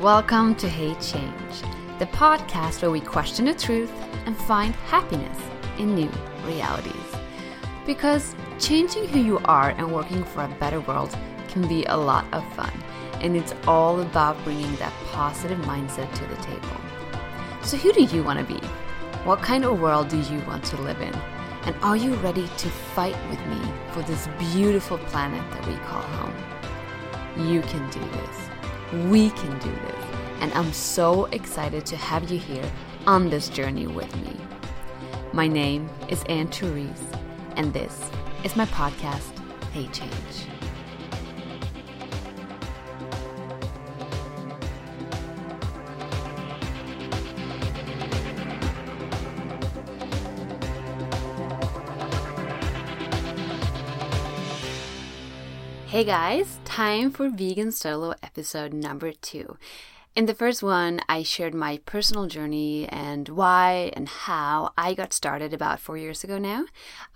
Welcome to Hey Change, the podcast where we question the truth and find happiness in new realities. Because changing who you are and working for a better world can be a lot of fun, and it's all about bringing that positive mindset to the table. So, who do you want to be? What kind of world do you want to live in? And are you ready to fight with me for this beautiful planet that we call home? You can do this. We can do this. And I'm so excited to have you here on this journey with me. My name is Anne Therese, and this is my podcast, Hey Change. Hey guys, time for Vegan Solo episode number two. In the first one, I shared my personal journey and why and how I got started about four years ago now.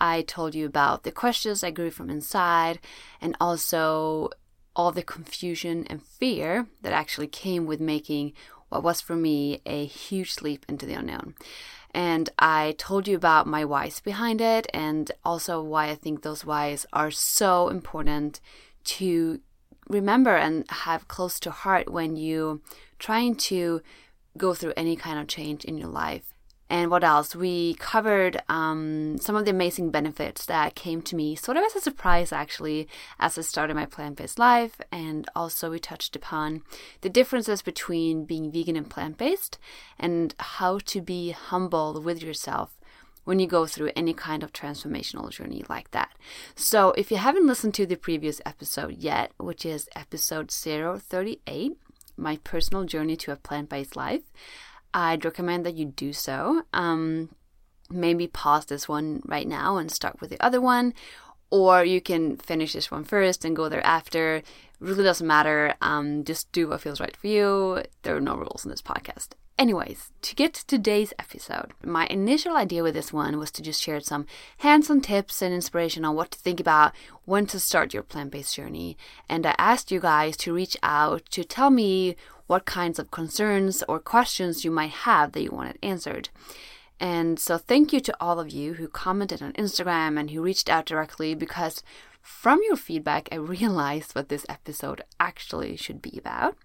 I told you about the questions I grew from inside and also all the confusion and fear that actually came with making what was for me a huge leap into the unknown. And I told you about my whys behind it and also why I think those whys are so important to remember and have close to heart when you trying to go through any kind of change in your life. And what else? We covered um, some of the amazing benefits that came to me, sort of as a surprise, actually, as I started my plant based life. And also, we touched upon the differences between being vegan and plant based and how to be humble with yourself when you go through any kind of transformational journey like that. So, if you haven't listened to the previous episode yet, which is episode 038, my personal journey to a plant based life, I'd recommend that you do so. Um, maybe pause this one right now and start with the other one, or you can finish this one first and go there after. Really doesn't matter. Um, just do what feels right for you. There are no rules in this podcast. Anyways, to get to today's episode, my initial idea with this one was to just share some hands on tips and inspiration on what to think about when to start your plant based journey. And I asked you guys to reach out to tell me what kinds of concerns or questions you might have that you wanted answered. And so, thank you to all of you who commented on Instagram and who reached out directly because from your feedback, I realized what this episode actually should be about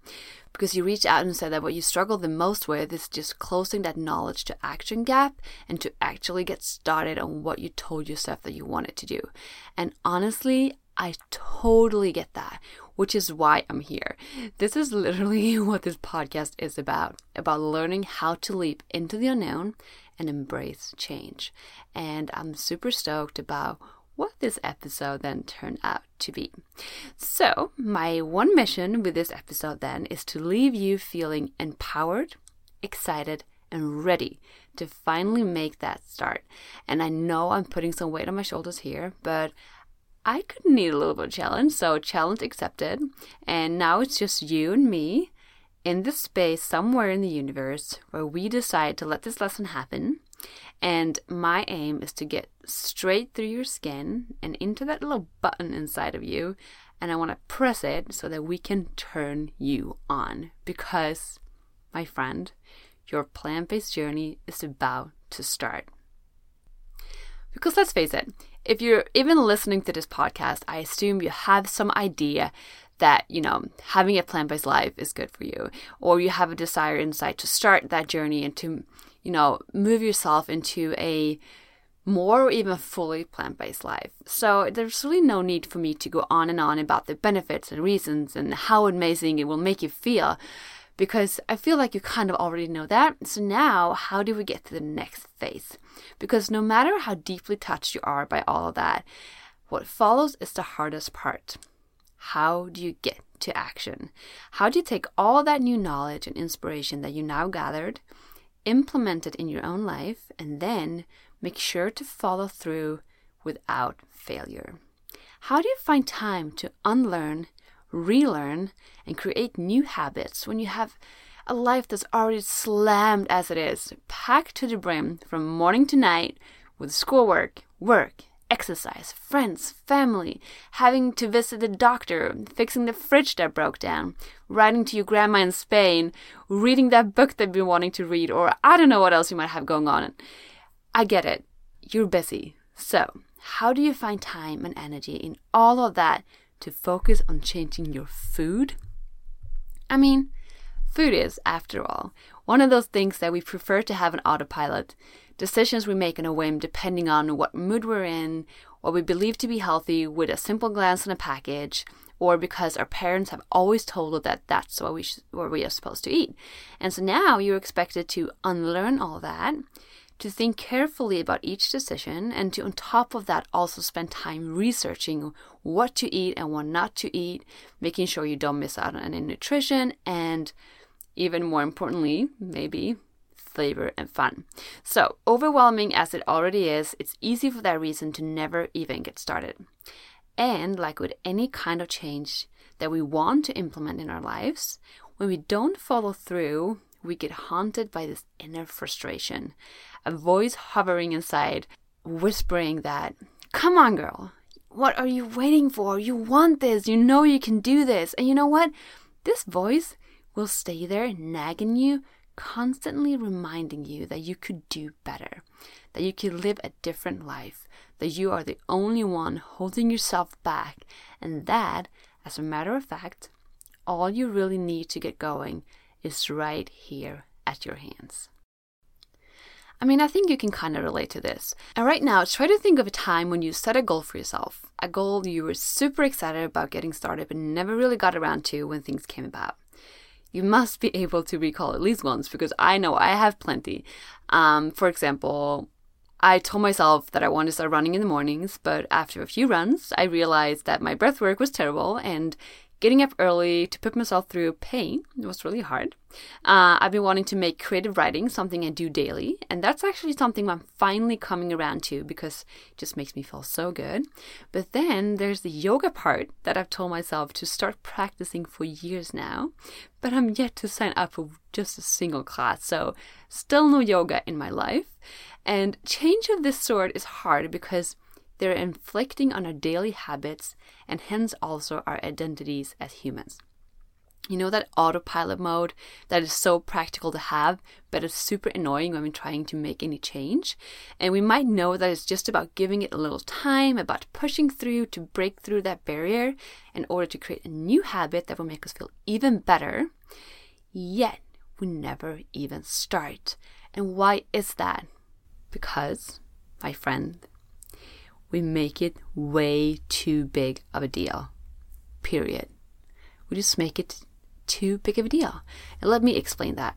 because you reached out and said that what you struggle the most with is just closing that knowledge to action gap and to actually get started on what you told yourself that you wanted to do. And honestly, I totally get that, which is why I'm here. This is literally what this podcast is about about learning how to leap into the unknown and embrace change. And I'm super stoked about what this episode then turned out to be. So, my one mission with this episode then is to leave you feeling empowered, excited, and ready to finally make that start. And I know I'm putting some weight on my shoulders here, but I could need a little bit of challenge, so challenge accepted. And now it's just you and me in this space somewhere in the universe where we decide to let this lesson happen and my aim is to get straight through your skin and into that little button inside of you. And I want to press it so that we can turn you on. Because, my friend, your plant based journey is about to start. Because let's face it, if you're even listening to this podcast, I assume you have some idea that, you know, having a plant based life is good for you, or you have a desire inside to start that journey and to you know, move yourself into a more or even fully plant based life. So there's really no need for me to go on and on about the benefits and reasons and how amazing it will make you feel because I feel like you kind of already know that. So now, how do we get to the next phase? Because no matter how deeply touched you are by all of that, what follows is the hardest part. How do you get to action? How do you take all that new knowledge and inspiration that you now gathered? Implement it in your own life, and then make sure to follow through without failure. How do you find time to unlearn, relearn, and create new habits when you have a life that's already slammed as it is, packed to the brim from morning to night with schoolwork, work, exercise, friends, family, having to visit the doctor, fixing the fridge that broke down, writing to your grandma in Spain, reading that book that you've been wanting to read, or I don't know what else you might have going on. I get it. You're busy. So, how do you find time and energy in all of that to focus on changing your food? I mean, food is, after all, one of those things that we prefer to have an autopilot decisions we make on a whim depending on what mood we're in, what we believe to be healthy with a simple glance on a package, or because our parents have always told us that that's what we, sh- what we are supposed to eat. And so now you're expected to unlearn all that, to think carefully about each decision, and to, on top of that, also spend time researching what to eat and what not to eat, making sure you don't miss out on any nutrition, and even more importantly, maybe flavor, and fun. So, overwhelming as it already is, it's easy for that reason to never even get started. And, like with any kind of change that we want to implement in our lives, when we don't follow through, we get haunted by this inner frustration, a voice hovering inside, whispering that, Come on, girl, what are you waiting for? You want this, you know you can do this. And you know what? This voice will stay there nagging you constantly reminding you that you could do better, that you could live a different life, that you are the only one holding yourself back, and that, as a matter of fact, all you really need to get going is right here at your hands. I mean, I think you can kind of relate to this. And right now, try to think of a time when you set a goal for yourself, a goal you were super excited about getting started but never really got around to when things came about you must be able to recall at least once because I know I have plenty. Um, for example, I told myself that I wanted to start running in the mornings, but after a few runs, I realized that my breath work was terrible and Getting up early to put myself through pain was really hard. Uh, I've been wanting to make creative writing something I do daily, and that's actually something I'm finally coming around to because it just makes me feel so good. But then there's the yoga part that I've told myself to start practicing for years now, but I'm yet to sign up for just a single class, so still no yoga in my life. And change of this sort is hard because they're inflicting on our daily habits and hence also our identities as humans. You know that autopilot mode that is so practical to have, but it's super annoying when we're trying to make any change? And we might know that it's just about giving it a little time, about pushing through to break through that barrier in order to create a new habit that will make us feel even better. Yet, we never even start. And why is that? Because, my friend, we make it way too big of a deal. Period. We just make it too big of a deal. And let me explain that.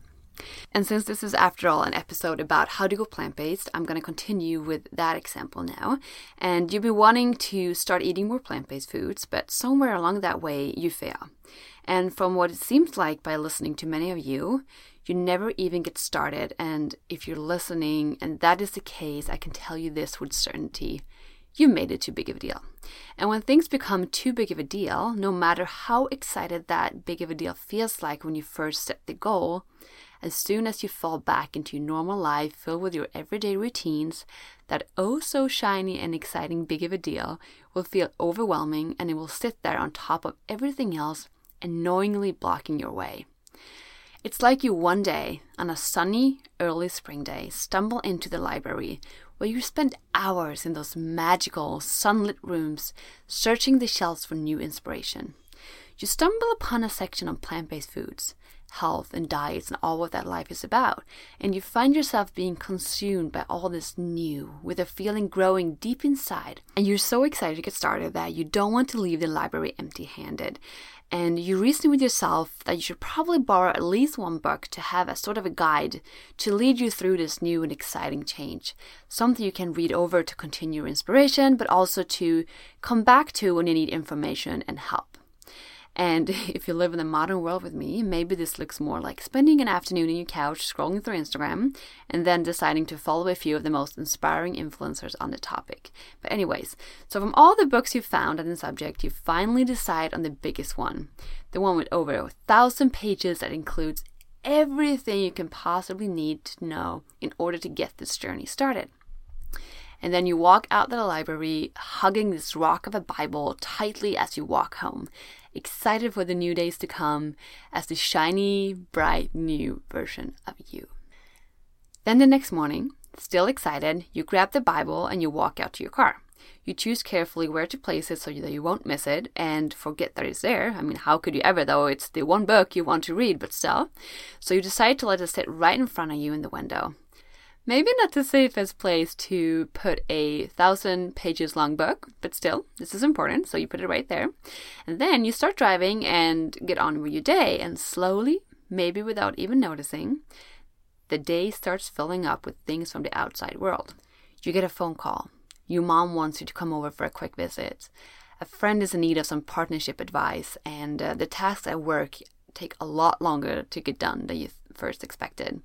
And since this is, after all, an episode about how to go plant based, I'm going to continue with that example now. And you've been wanting to start eating more plant based foods, but somewhere along that way, you fail. And from what it seems like by listening to many of you, you never even get started. And if you're listening and that is the case, I can tell you this with certainty you made it too big of a deal. And when things become too big of a deal, no matter how excited that big of a deal feels like when you first set the goal, as soon as you fall back into your normal life filled with your everyday routines, that oh so shiny and exciting big of a deal will feel overwhelming and it will sit there on top of everything else, annoyingly blocking your way. It's like you one day, on a sunny, early spring day, stumble into the library where you spend hours in those magical, sunlit rooms searching the shelves for new inspiration. You stumble upon a section on plant based foods, health and diets, and all what that life is about, and you find yourself being consumed by all this new, with a feeling growing deep inside. And you're so excited to get started that you don't want to leave the library empty handed and you reason with yourself that you should probably borrow at least one book to have as sort of a guide to lead you through this new and exciting change. Something you can read over to continue your inspiration, but also to come back to when you need information and help. And if you live in the modern world with me, maybe this looks more like spending an afternoon on your couch scrolling through Instagram and then deciding to follow a few of the most inspiring influencers on the topic. But, anyways, so from all the books you've found on the subject, you finally decide on the biggest one the one with over a thousand pages that includes everything you can possibly need to know in order to get this journey started. And then you walk out the library hugging this rock of a Bible tightly as you walk home, excited for the new days to come as the shiny, bright new version of you. Then the next morning, still excited, you grab the Bible and you walk out to your car. You choose carefully where to place it so that you won't miss it and forget that it's there. I mean, how could you ever, though? It's the one book you want to read, but still. So you decide to let it sit right in front of you in the window. Maybe not the safest place to put a thousand pages long book, but still, this is important, so you put it right there. And then you start driving and get on with your day, and slowly, maybe without even noticing, the day starts filling up with things from the outside world. You get a phone call. Your mom wants you to come over for a quick visit. A friend is in need of some partnership advice, and uh, the tasks at work take a lot longer to get done than you first expected.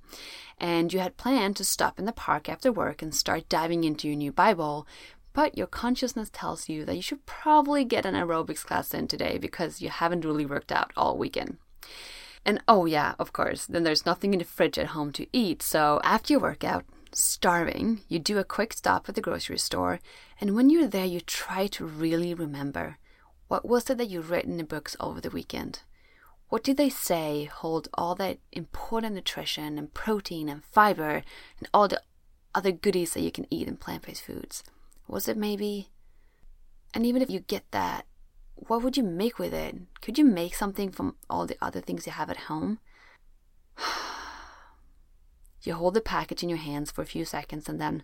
And you had planned to stop in the park after work and start diving into your new Bible, but your consciousness tells you that you should probably get an aerobics class in today because you haven't really worked out all weekend. And oh, yeah, of course, then there's nothing in the fridge at home to eat. So after your workout, starving, you do a quick stop at the grocery store. And when you're there, you try to really remember what was it that you read in the books over the weekend? What did they say hold all that important nutrition and protein and fiber and all the other goodies that you can eat in plant based foods? Was it maybe? And even if you get that, what would you make with it? Could you make something from all the other things you have at home? you hold the package in your hands for a few seconds and then.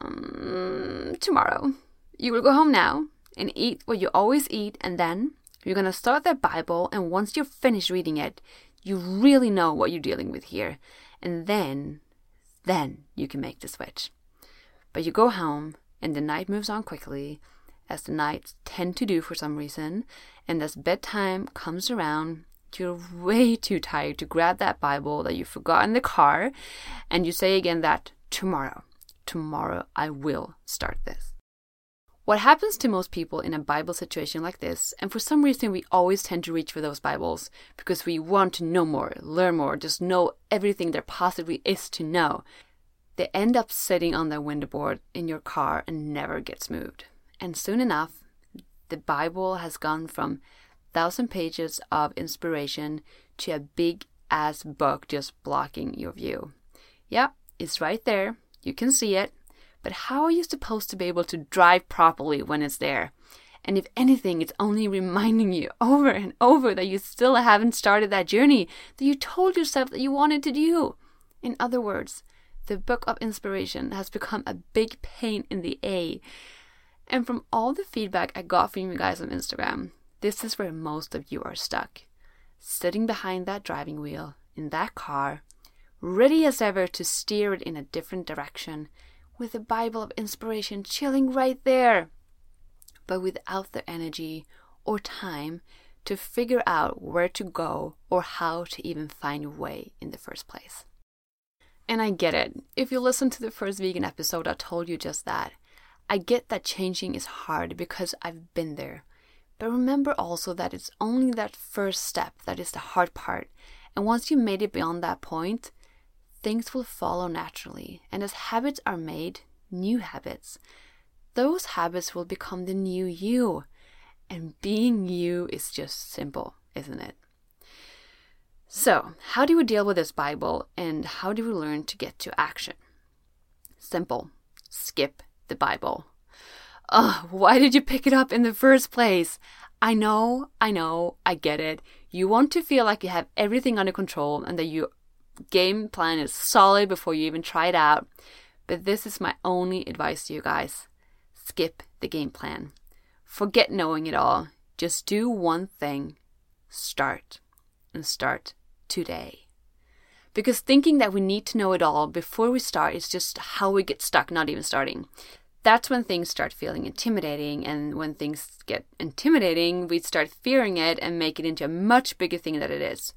Um, tomorrow. You will go home now and eat what you always eat, and then you're going to start that Bible, and once you're finished reading it, you really know what you're dealing with here. And then, then you can make the switch. But you go home, and the night moves on quickly, as the nights tend to do for some reason, and as bedtime comes around, you're way too tired to grab that Bible that you forgot in the car, and you say again that tomorrow, tomorrow I will start this. What happens to most people in a Bible situation like this, and for some reason we always tend to reach for those Bibles because we want to know more, learn more, just know everything there possibly is to know, they end up sitting on the window board in your car and never gets moved. And soon enough, the Bible has gone from thousand pages of inspiration to a big ass book just blocking your view. Yeah, it's right there. You can see it. But how are you supposed to be able to drive properly when it's there? And if anything, it's only reminding you over and over that you still haven't started that journey that you told yourself that you wanted to do. In other words, the book of inspiration has become a big pain in the A and from all the feedback I got from you guys on Instagram, this is where most of you are stuck. Sitting behind that driving wheel in that car, ready as ever to steer it in a different direction, with the Bible of inspiration chilling right there, but without the energy or time to figure out where to go or how to even find your way in the first place. And I get it. If you listen to the first vegan episode, I told you just that. I get that changing is hard because I've been there. But remember also that it's only that first step that is the hard part. And once you made it beyond that point, things will follow naturally. And as habits are made, new habits, those habits will become the new you. And being you is just simple, isn't it? So, how do we deal with this Bible and how do we learn to get to action? Simple. Skip the Bible. Ugh, why did you pick it up in the first place? I know, I know, I get it. You want to feel like you have everything under control and that your game plan is solid before you even try it out. But this is my only advice to you guys skip the game plan. Forget knowing it all. Just do one thing start. And start today. Because thinking that we need to know it all before we start is just how we get stuck not even starting. That's when things start feeling intimidating, and when things get intimidating, we start fearing it and make it into a much bigger thing than it is.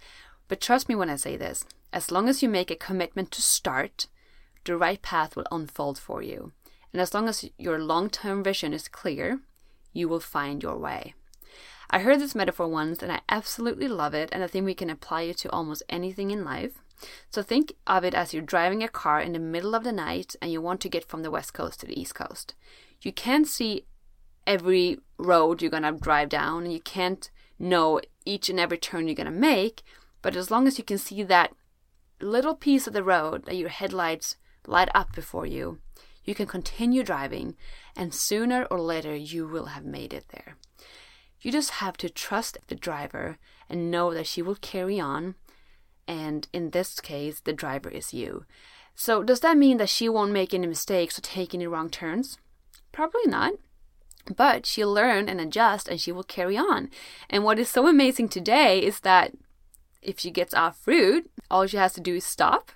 But trust me when I say this as long as you make a commitment to start, the right path will unfold for you. And as long as your long term vision is clear, you will find your way. I heard this metaphor once and I absolutely love it, and I think we can apply it to almost anything in life. So think of it as you're driving a car in the middle of the night and you want to get from the west coast to the east coast. You can't see every road you're to drive down and you can't know each and every turn you're to make, but as long as you can see that little piece of the road that your headlights light up before you, you can continue driving and sooner or later you will have made it there. You just have to trust the driver and know that she will carry on. And in this case, the driver is you. So, does that mean that she won't make any mistakes or take any wrong turns? Probably not. But she'll learn and adjust and she will carry on. And what is so amazing today is that if she gets off route, all she has to do is stop,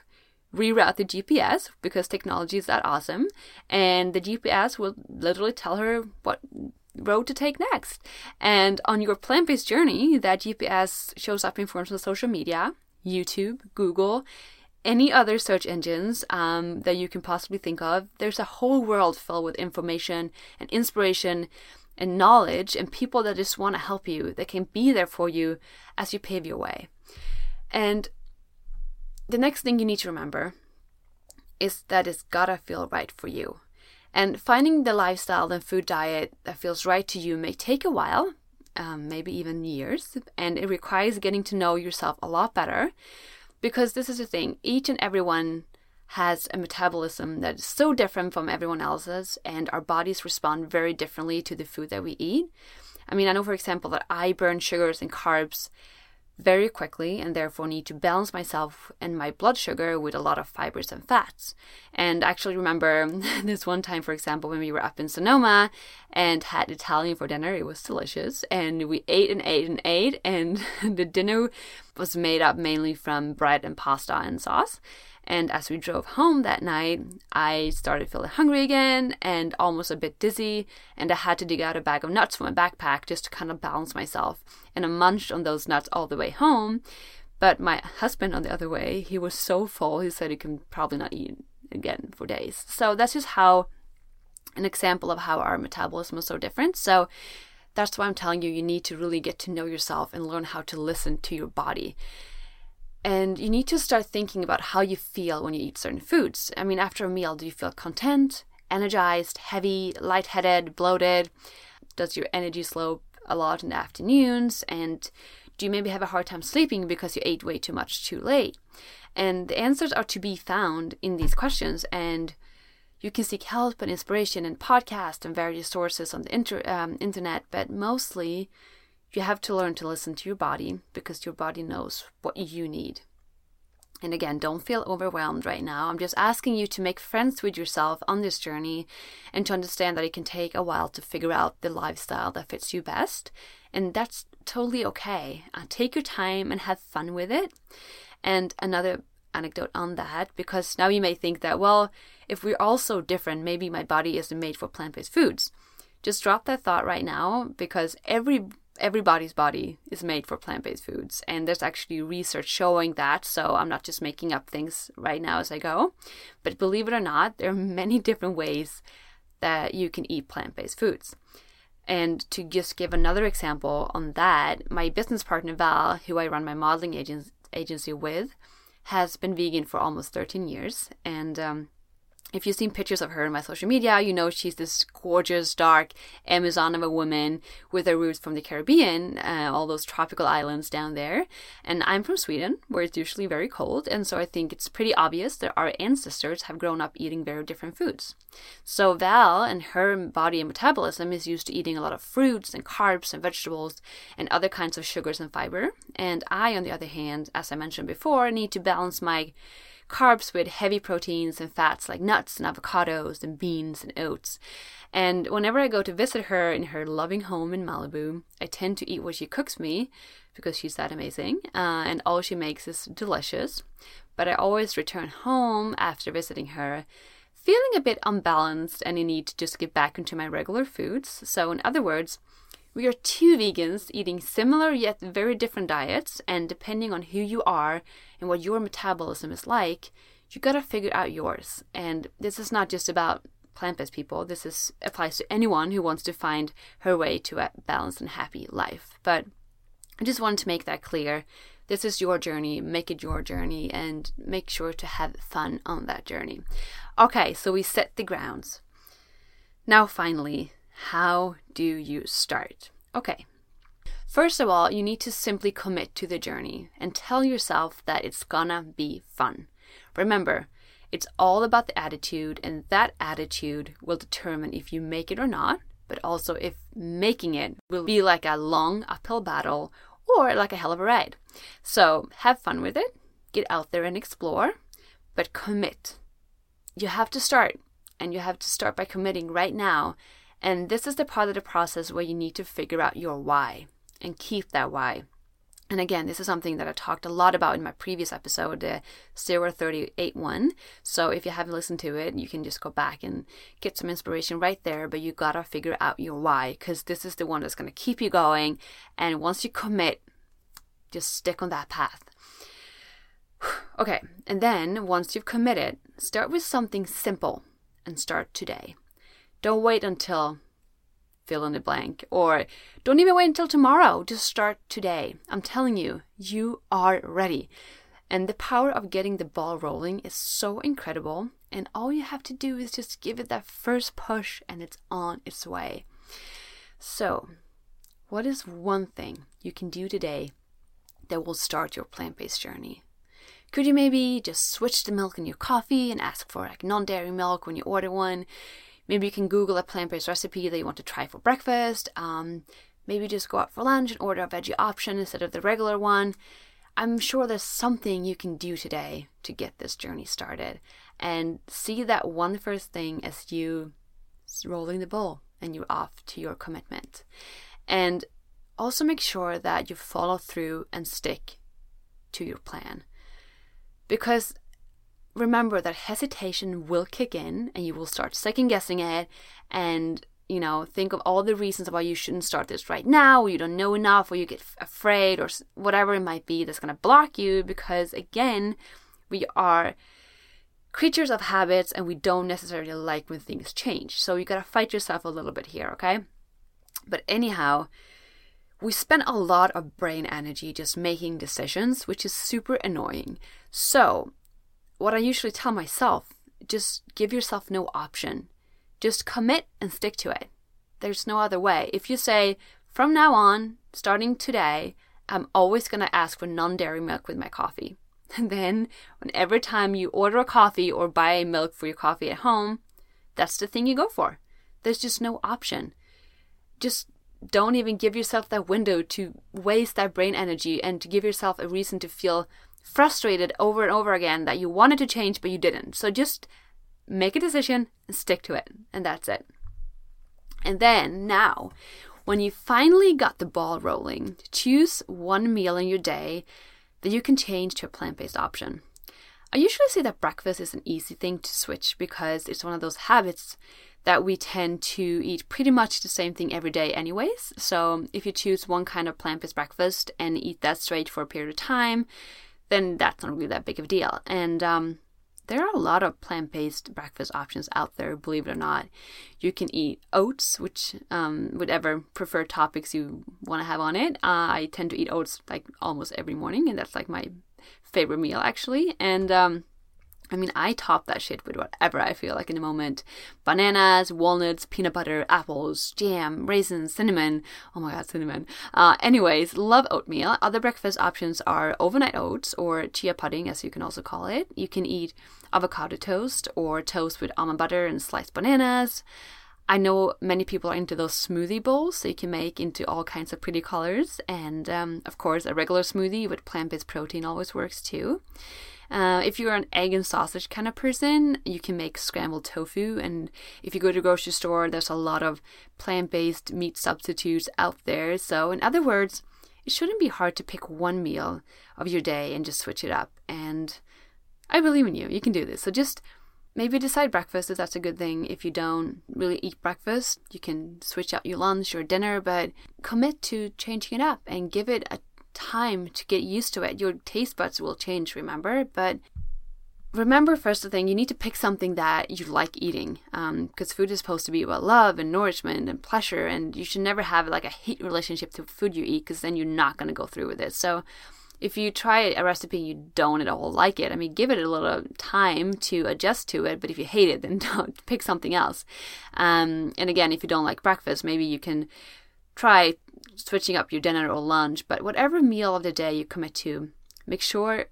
reroute the GPS because technology is that awesome, and the GPS will literally tell her what road to take next. And on your plant based journey, that GPS shows up in forms of social media, YouTube, Google, any other search engines um, that you can possibly think of. There's a whole world filled with information and inspiration and knowledge and people that just want to help you, that can be there for you as you pave your way. And the next thing you need to remember is that it's gotta feel right for you. And finding the lifestyle and food diet that feels right to you may take a while, um, maybe even years, and it requires getting to know yourself a lot better. Because this is the thing, each and everyone has a metabolism that is so different from everyone else's, and our bodies respond very differently to the food that we eat. I mean, I know, for example, that I burn sugars and carbs very quickly and therefore need to balance myself and my blood sugar with a lot of fibers and fats. And I actually remember this one time, for example, when we were up in Sonoma and had Italian for dinner. It was delicious. And we ate and ate and ate. And the dinner was made up mainly from bread and pasta and sauce. And as we drove home that night, I started feeling hungry again and almost a bit dizzy. And I had to dig out a bag of nuts from my backpack just to kind of balance myself. And I munched on those nuts all the way home. But my husband, on the other way, he was so full, he said he can probably not eat again for days. So that's just how an example of how our metabolism is so different. So that's why I'm telling you, you need to really get to know yourself and learn how to listen to your body. And you need to start thinking about how you feel when you eat certain foods. I mean, after a meal, do you feel content, energized, heavy, lightheaded, bloated? Does your energy slope a lot in the afternoons? And do you maybe have a hard time sleeping because you ate way too much too late? And the answers are to be found in these questions. And you can seek help and inspiration in podcasts and various sources on the inter- um, internet, but mostly you have to learn to listen to your body because your body knows what you need. And again, don't feel overwhelmed right now. I'm just asking you to make friends with yourself on this journey and to understand that it can take a while to figure out the lifestyle that fits you best. And that's totally okay. Uh, take your time and have fun with it. And another anecdote on that, because now you may think that, well, if we're all so different, maybe my body isn't made for plant based foods. Just drop that thought right now because every everybody's body is made for plant-based foods and there's actually research showing that so i'm not just making up things right now as i go. But believe it or not there are many different ways that you can eat plant-based foods. And to just give another example on that my business partner val who i run my modeling agency with has been vegan for almost 13 years and um, if you've seen pictures of her in my social media, you know she's this gorgeous, dark Amazon of a woman with her roots from the Caribbean, uh, all those tropical islands down there. And I'm from Sweden, where it's usually very cold, and so I think it's pretty obvious that our ancestors have grown up eating very different foods. So Val and her body and metabolism is used to eating a lot of fruits and carbs and vegetables and other kinds of sugars and fiber. And I, on the other hand, as I mentioned before, need to balance my carbs with heavy proteins and fats like nuts and avocados and beans and oats. And whenever I go to visit her in her loving home in Malibu, I tend to eat what she cooks me because she's that amazing, uh, and all she makes is delicious. But I always return home after visiting her feeling a bit unbalanced and in need to just get back into my regular foods. So, in other words, we are two vegans eating similar yet very different diets, and depending on who you are and what your metabolism is like, you gotta figure out yours. And this is not just about plant-based people. This is applies to anyone who wants to find her way to a balanced and happy life. But I just wanted to make that clear This is your journey, make it your journey, and make sure to have fun on that journey. Okay, so we set the grounds. Now, finally, how do you start? Okay, First of all, you need to simply commit to the journey and tell yourself that it's gonna be fun. Remember, it's all about the attitude, and that attitude will determine if you make it or not, but also if making it will be like a long uphill battle or like a hell of a ride. So have fun with it, get out there and explore, but commit. You have to start, and you have to start by committing right now. And this is the part of the process where you need to figure out your why and keep that why. And again, this is something that I talked a lot about in my previous episode, uh, the 038 one. So if you haven't listened to it, you can just go back and get some inspiration right there. But you gotta figure out your why, because this is the one that's gonna keep you going. And once you commit, just stick on that path. Okay, and then once you've committed, start with something simple and start today. Don't wait until fill in the blank. Or don't even wait until tomorrow, just start today. I'm telling you, you are ready. And the power of getting the ball rolling is so incredible. And all you have to do is just give it that first push and it's on its way. So, what is one thing you can do today that will start your plant based journey? Could you maybe just switch the milk in your coffee and ask for like non dairy milk when you order one? Maybe you can Google a plant based recipe that you want to try for breakfast. Um, maybe just go out for lunch and order a veggie option instead of the regular one. I'm sure there's something you can do today to get this journey started and see that one first thing as you rolling the ball and you're off to your commitment. And also make sure that you follow through and stick to your plan. Because remember that hesitation will kick in and you will start second guessing it and you know think of all the reasons why you shouldn't start this right now or you don't know enough or you get afraid or whatever it might be that's going to block you because again we are creatures of habits and we don't necessarily like when things change. So you got to fight yourself a little bit here okay? But anyhow we spend a lot of brain energy just making decisions which is super annoying. So what I usually tell myself just give yourself no option. Just commit and stick to it. There's no other way. If you say, from now on, starting today, I'm always going to ask for non dairy milk with my coffee. And then, whenever time you order a coffee or buy milk for your coffee at home, that's the thing you go for. There's just no option. Just don't even give yourself that window to waste that brain energy and to give yourself a reason to feel frustrated over and over again that you wanted to change but you didn't. So just make a decision and stick to it, and that's it. And then now, when you finally got the ball rolling, choose one meal in your day that you can change to a plant based option. I usually say that breakfast is an easy thing to switch because it's one of those habits that we tend to eat pretty much the same thing every day, anyways. So if you choose one kind of plant based breakfast and eat that straight for a period of time, then that's not really that big of a deal. And um, there are a lot of plant based breakfast options out there, believe it or not. You can eat oats, which, um, whatever preferred topics you want to have on it. Uh, I tend to eat oats like almost every morning, and that's like my favorite meal actually. And um, I mean, I top that shit with whatever I feel like in a moment. Bananas, walnuts, peanut butter, apples, jam, raisins, cinnamon. Oh my god, cinnamon. Uh, anyways, love oatmeal. Other breakfast options are overnight oats or chia pudding, as you can also call it. You can eat avocado toast or toast with almond butter and sliced bananas. I know many people are into those smoothie bowls, so you can make into all kinds of pretty colors. And um, of course, a regular smoothie with plant based protein always works too. Uh, if you're an egg and sausage kind of person, you can make scrambled tofu. And if you go to a grocery store, there's a lot of plant based meat substitutes out there. So, in other words, it shouldn't be hard to pick one meal of your day and just switch it up. And I believe in you. You can do this. So, just maybe decide breakfast if that's a good thing. If you don't really eat breakfast, you can switch out your lunch or dinner, but commit to changing it up and give it a time to get used to it. Your taste buds will change, remember? But remember, first thing, you need to pick something that you like eating because um, food is supposed to be about love and nourishment and pleasure, and you should never have like a hate relationship to food you eat because then you're not going to go through with it. So if you try a recipe and you don't at all like it, I mean, give it a little time to adjust to it. But if you hate it, then don't pick something else. Um, and again, if you don't like breakfast, maybe you can try switching up your dinner or lunch. But whatever meal of the day you commit to, make sure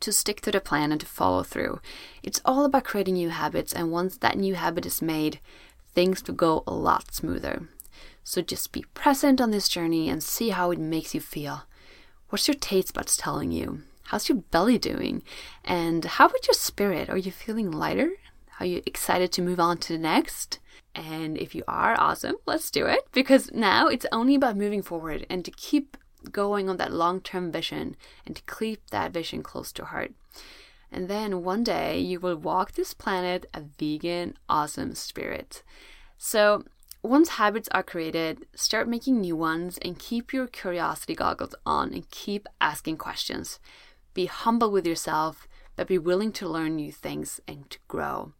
to stick to the plan and to follow through. It's all about creating new habits, and once that new habit is made, things will go a lot smoother. So just be present on this journey and see how it makes you feel. What's your taste buds telling you? How's your belly doing? And how about your spirit? Are you feeling lighter? Are you excited to move on to the next? And if you are, awesome, let's do it because now it's only about moving forward and to keep going on that long term vision and to keep that vision close to heart. And then one day you will walk this planet a vegan, awesome spirit. So, once habits are created, start making new ones and keep your curiosity goggles on and keep asking questions. Be humble with yourself, but be willing to learn new things and to grow.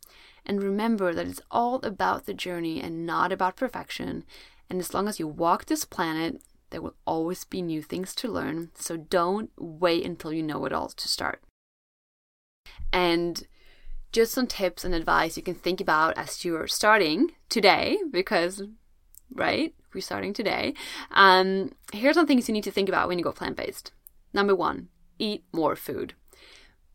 And remember that it's all about the journey and not about perfection. And as long as you walk this planet, there will always be new things to learn. So don't wait until you know it all to start. And just some tips and advice you can think about as you're starting today, because, right, we're starting today. Um, here's some things you need to think about when you go plant based. Number one, eat more food.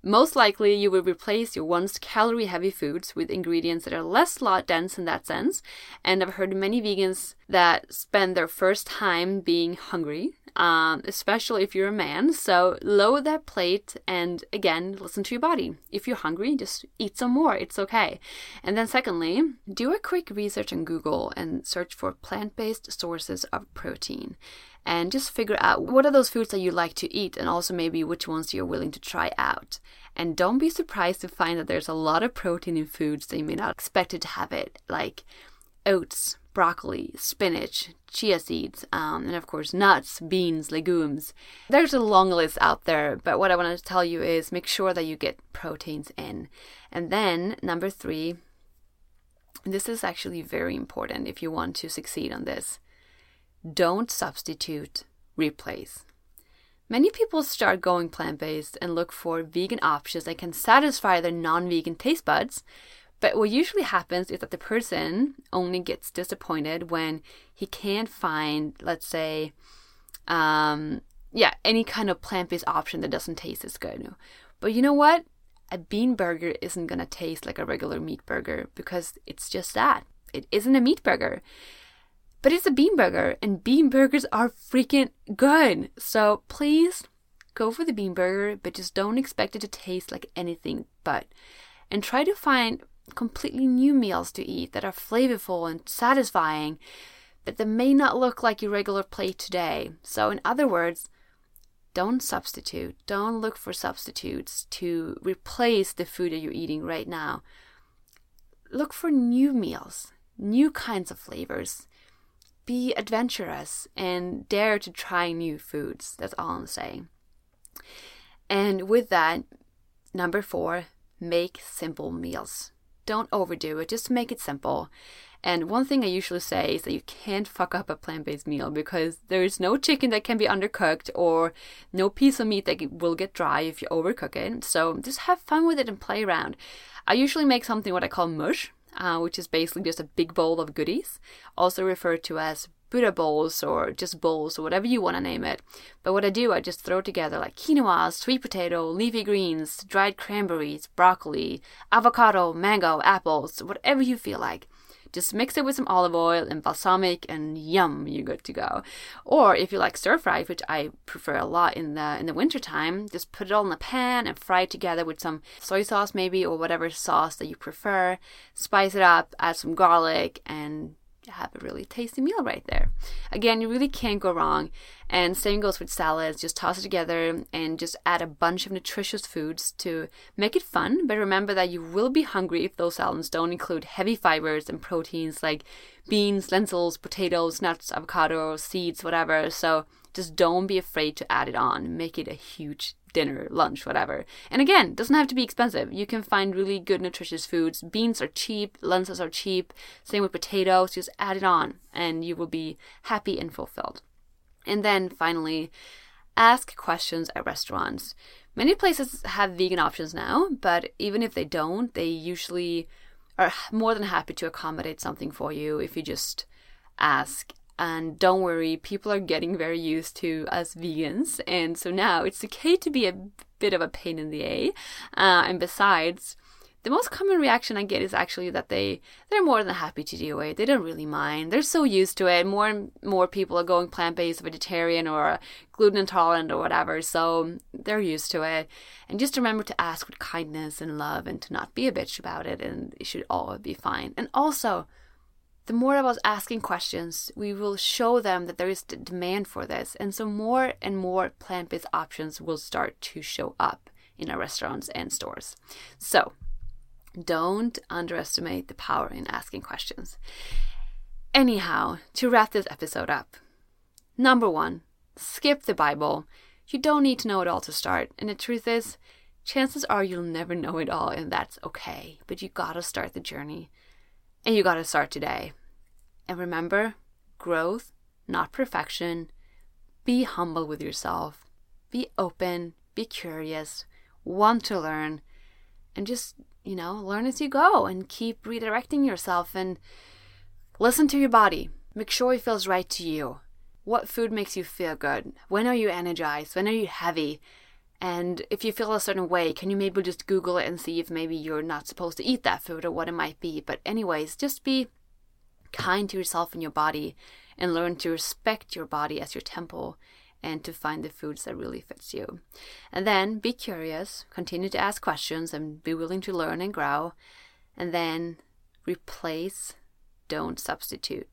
Most likely, you will replace your once calorie heavy foods with ingredients that are less lot dense in that sense. And I've heard many vegans that spend their first time being hungry, um, especially if you're a man. So lower that plate and again, listen to your body. If you're hungry, just eat some more. It's okay. And then, secondly, do a quick research on Google and search for plant based sources of protein and just figure out what are those foods that you like to eat and also maybe which ones you're willing to try out. And don't be surprised to find that there's a lot of protein in foods that you may not expect to have it, like oats, broccoli, spinach, chia seeds, um, and of course nuts, beans, legumes. There's a long list out there, but what I want to tell you is make sure that you get proteins in. And then number three, this is actually very important if you want to succeed on this. Don't substitute, replace. Many people start going plant based and look for vegan options that can satisfy their non vegan taste buds. But what usually happens is that the person only gets disappointed when he can't find, let's say, um, yeah, any kind of plant based option that doesn't taste as good. But you know what? A bean burger isn't gonna taste like a regular meat burger because it's just that. It isn't a meat burger. But it's a bean burger, and bean burgers are freaking good. So please go for the bean burger, but just don't expect it to taste like anything but. And try to find completely new meals to eat that are flavorful and satisfying, but that may not look like your regular plate today. So, in other words, don't substitute. Don't look for substitutes to replace the food that you're eating right now. Look for new meals, new kinds of flavors be adventurous and dare to try new foods. That's all I'm saying. And with that, number four, make simple meals. Don't overdo it, just make it simple. And one thing I usually say is that you can't fuck up a plant based meal because there is no chicken that can be undercooked or no piece of meat that will get dry if you overcook it. So just have fun with it and play around. I usually make something what I call mush, uh, which is basically just a big bowl of goodies, also referred to as Buddha bowls or just bowls or whatever you want to name it. But what I do, I just throw together like quinoa, sweet potato, leafy greens, dried cranberries, broccoli, avocado, mango, apples, whatever you feel like. Just mix it with some olive oil and balsamic, and yum, you're good to go. Or if you like stir fry, which I prefer a lot in the in the winter time, just put it all in the pan and fry it together with some soy sauce maybe or whatever sauce that you prefer. Spice it up, add some garlic, and have a really tasty meal right there. Again, you really can't go wrong. And same goes with salads. Just toss it together and just add a bunch of nutritious foods to make it fun. But remember that you will be hungry if those salads don't include heavy fibers and proteins like beans, lentils, potatoes, nuts, avocado, seeds, whatever. So just don't be afraid to add it on. Make it a huge dinner, lunch, whatever. And again, doesn't have to be expensive. You can find really good nutritious foods. Beans are cheap, lentils are cheap. Same with potatoes. Just add it on and you will be happy and fulfilled. And then finally, ask questions at restaurants. Many places have vegan options now, but even if they don't, they usually are more than happy to accommodate something for you if you just ask. And don't worry, people are getting very used to us vegans, and so now it's okay to be a bit of a pain in the A. Uh, and besides, the most common reaction I get is actually that they they're more than happy to do it. They don't really mind. They're so used to it. More and more people are going plant based, vegetarian, or gluten intolerant, or whatever. So they're used to it. And just remember to ask with kindness and love, and to not be a bitch about it, and it should all be fine. And also, the more of us asking questions, we will show them that there is demand for this, and so more and more plant based options will start to show up in our restaurants and stores. So don't underestimate the power in asking questions. Anyhow, to wrap this episode up number one, skip the Bible. You don't need to know it all to start. And the truth is, chances are you'll never know it all, and that's okay. But you gotta start the journey. And you gotta start today. And remember growth, not perfection. Be humble with yourself. Be open. Be curious. Want to learn. And just you know, learn as you go and keep redirecting yourself and listen to your body. Make sure it feels right to you. What food makes you feel good? When are you energized? When are you heavy? And if you feel a certain way, can you maybe just Google it and see if maybe you're not supposed to eat that food or what it might be? But, anyways, just be kind to yourself and your body and learn to respect your body as your temple and to find the foods that really fits you. And then be curious, continue to ask questions and be willing to learn and grow. And then replace, don't substitute.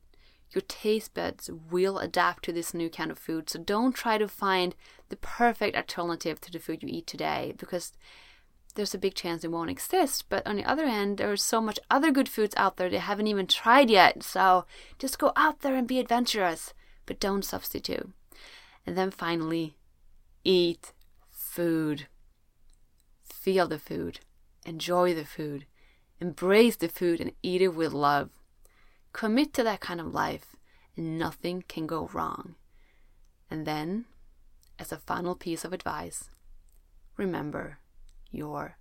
Your taste buds will adapt to this new kind of food. So don't try to find the perfect alternative to the food you eat today because there's a big chance it won't exist. But on the other hand, there's so much other good foods out there they haven't even tried yet. So just go out there and be adventurous, but don't substitute. And then finally, eat food. Feel the food. Enjoy the food. Embrace the food and eat it with love. Commit to that kind of life, and nothing can go wrong. And then, as a final piece of advice, remember your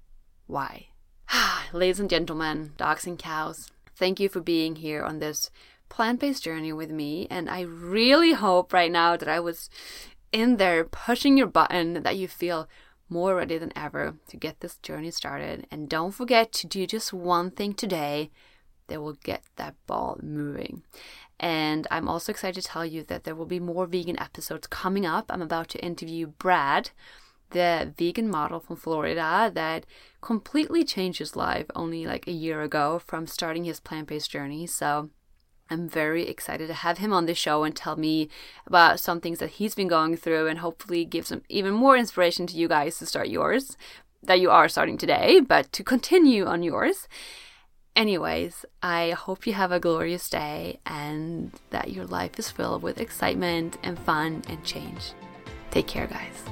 why. Ladies and gentlemen, dogs and cows, thank you for being here on this plant based journey with me. And I really hope right now that I was in there pushing your button, that you feel more ready than ever to get this journey started. And don't forget to do just one thing today that will get that ball moving. And I'm also excited to tell you that there will be more vegan episodes coming up. I'm about to interview Brad, the vegan model from Florida that completely changed his life only like a year ago from starting his plant based journey. So I'm very excited to have him on the show and tell me about some things that he's been going through and hopefully give some even more inspiration to you guys to start yours that you are starting today, but to continue on yours. Anyways, I hope you have a glorious day and that your life is filled with excitement and fun and change. Take care, guys.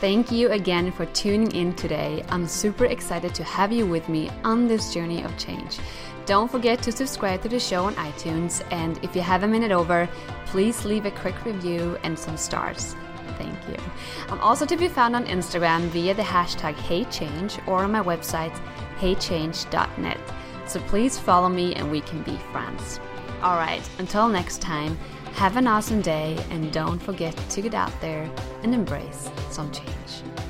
Thank you again for tuning in today. I'm super excited to have you with me on this journey of change. Don't forget to subscribe to the show on iTunes, and if you have a minute over, please leave a quick review and some stars. Thank you. I'm also to be found on Instagram via the hashtag HeyChange or on my website, heychange.net. So please follow me and we can be friends. All right, until next time. Have an awesome day and don't forget to get out there and embrace some change.